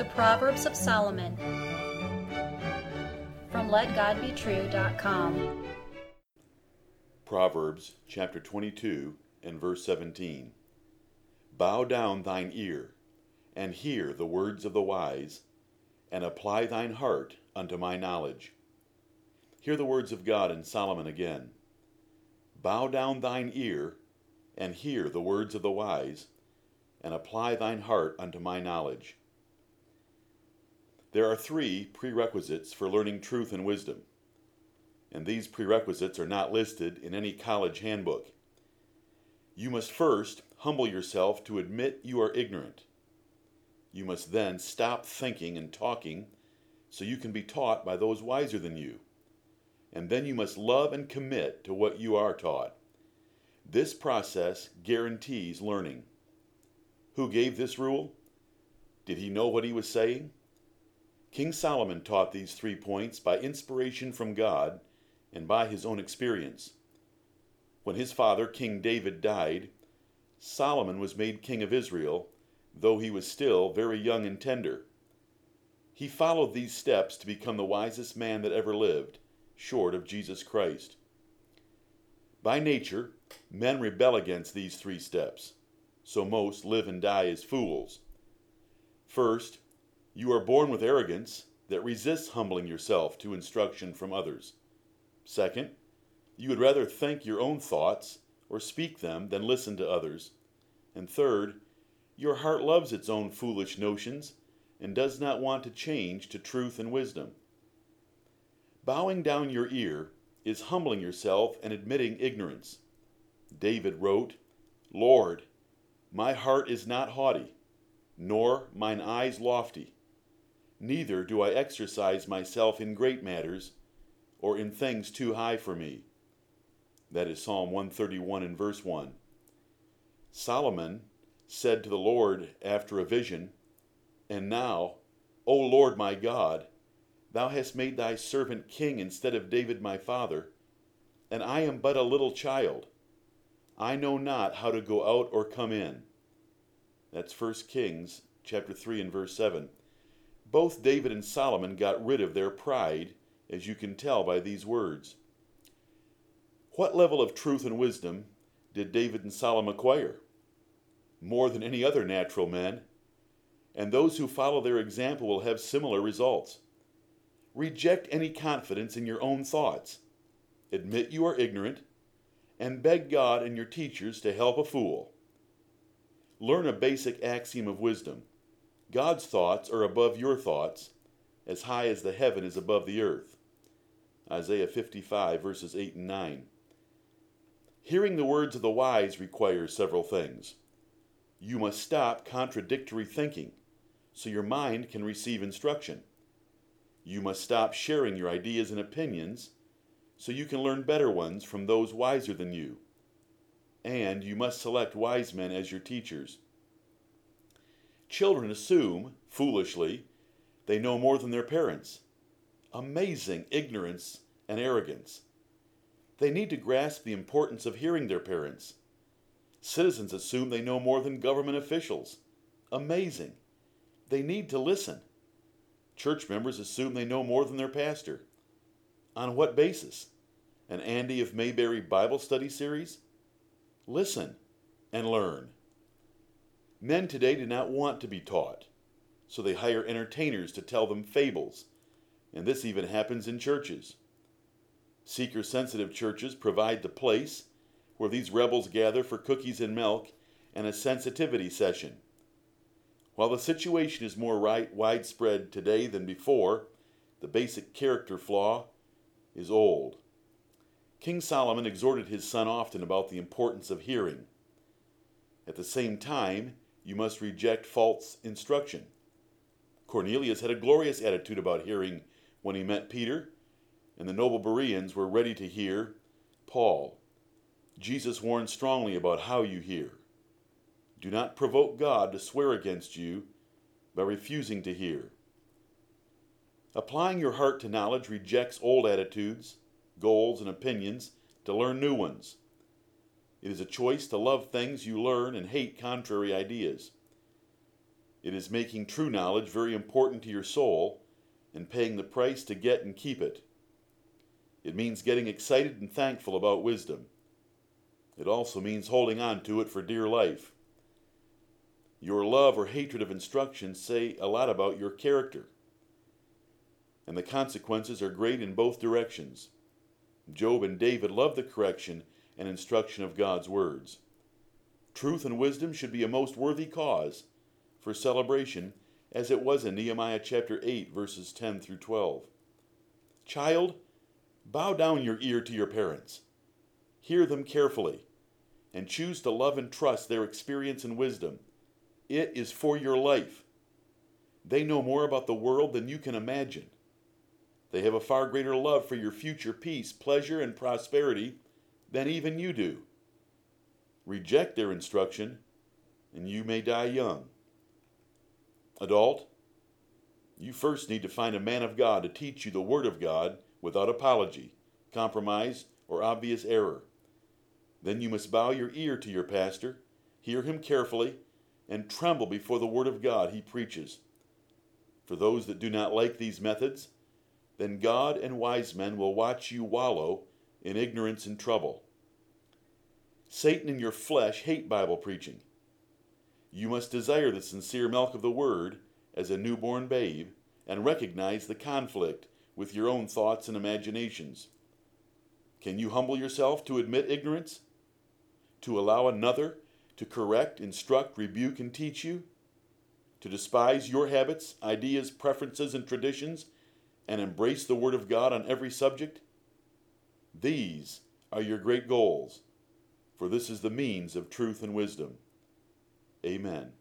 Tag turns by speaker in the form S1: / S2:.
S1: The Proverbs of Solomon from LetGodBetrue.com.
S2: Proverbs chapter 22 and verse 17. Bow down thine ear, and hear the words of the wise, and apply thine heart unto my knowledge. Hear the words of God in Solomon again. Bow down thine ear, and hear the words of the wise, and apply thine heart unto my knowledge. There are three prerequisites for learning truth and wisdom, and these prerequisites are not listed in any college handbook. You must first humble yourself to admit you are ignorant. You must then stop thinking and talking so you can be taught by those wiser than you. And then you must love and commit to what you are taught. This process guarantees learning. Who gave this rule? Did he know what he was saying? King Solomon taught these three points by inspiration from God and by his own experience. When his father, King David, died, Solomon was made king of Israel, though he was still very young and tender. He followed these steps to become the wisest man that ever lived, short of Jesus Christ. By nature, men rebel against these three steps, so most live and die as fools. First, you are born with arrogance that resists humbling yourself to instruction from others. Second, you would rather think your own thoughts or speak them than listen to others. And third, your heart loves its own foolish notions and does not want to change to truth and wisdom. Bowing down your ear is humbling yourself and admitting ignorance. David wrote, Lord, my heart is not haughty, nor mine eyes lofty neither do I exercise myself in great matters, or in things too high for me. That is Psalm 131 and verse 1. Solomon said to the Lord after a vision, And now, O Lord my God, thou hast made thy servant king instead of David my father, and I am but a little child. I know not how to go out or come in. That's 1 Kings chapter 3 and verse 7. Both David and Solomon got rid of their pride, as you can tell by these words. What level of truth and wisdom did David and Solomon acquire? More than any other natural men, and those who follow their example will have similar results. Reject any confidence in your own thoughts. Admit you are ignorant, and beg God and your teachers to help a fool. Learn a basic axiom of wisdom God's thoughts are above your thoughts, as high as the heaven is above the earth. Isaiah 55, verses 8 and 9. Hearing the words of the wise requires several things. You must stop contradictory thinking so your mind can receive instruction. You must stop sharing your ideas and opinions so you can learn better ones from those wiser than you. And you must select wise men as your teachers. Children assume, foolishly, they know more than their parents. Amazing ignorance and arrogance. They need to grasp the importance of hearing their parents. Citizens assume they know more than government officials. Amazing. They need to listen. Church members assume they know more than their pastor. On what basis? An Andy of Mayberry Bible study series? Listen and learn. Men today do not want to be taught, so they hire entertainers to tell them fables, and this even happens in churches. Seeker sensitive churches provide the place where these rebels gather for cookies and milk and a sensitivity session. While the situation is more right, widespread today than before, the basic character flaw is old. King Solomon exhorted his son often about the importance of hearing. At the same time, you must reject false instruction. Cornelius had a glorious attitude about hearing when he met Peter, and the noble Bereans were ready to hear Paul. Jesus warned strongly about how you hear. Do not provoke God to swear against you by refusing to hear. Applying your heart to knowledge rejects old attitudes, goals, and opinions to learn new ones. It is a choice to love things you learn and hate contrary ideas. It is making true knowledge very important to your soul and paying the price to get and keep it. It means getting excited and thankful about wisdom. It also means holding on to it for dear life. Your love or hatred of instruction say a lot about your character. And the consequences are great in both directions. Job and David loved the correction and instruction of God's words. Truth and wisdom should be a most worthy cause for celebration, as it was in Nehemiah chapter 8, verses 10 through 12. Child, bow down your ear to your parents. Hear them carefully, and choose to love and trust their experience and wisdom. It is for your life. They know more about the world than you can imagine. They have a far greater love for your future peace, pleasure, and prosperity than even you do. Reject their instruction, and you may die young. Adult, you first need to find a man of God to teach you the Word of God without apology, compromise, or obvious error. Then you must bow your ear to your pastor, hear him carefully, and tremble before the Word of God he preaches. For those that do not like these methods, then God and wise men will watch you wallow in ignorance and trouble. Satan and your flesh hate Bible preaching. You must desire the sincere milk of the Word as a newborn babe and recognize the conflict with your own thoughts and imaginations. Can you humble yourself to admit ignorance? To allow another to correct, instruct, rebuke, and teach you? To despise your habits, ideas, preferences, and traditions and embrace the Word of God on every subject? These are your great goals, for this is the means of truth and wisdom. Amen.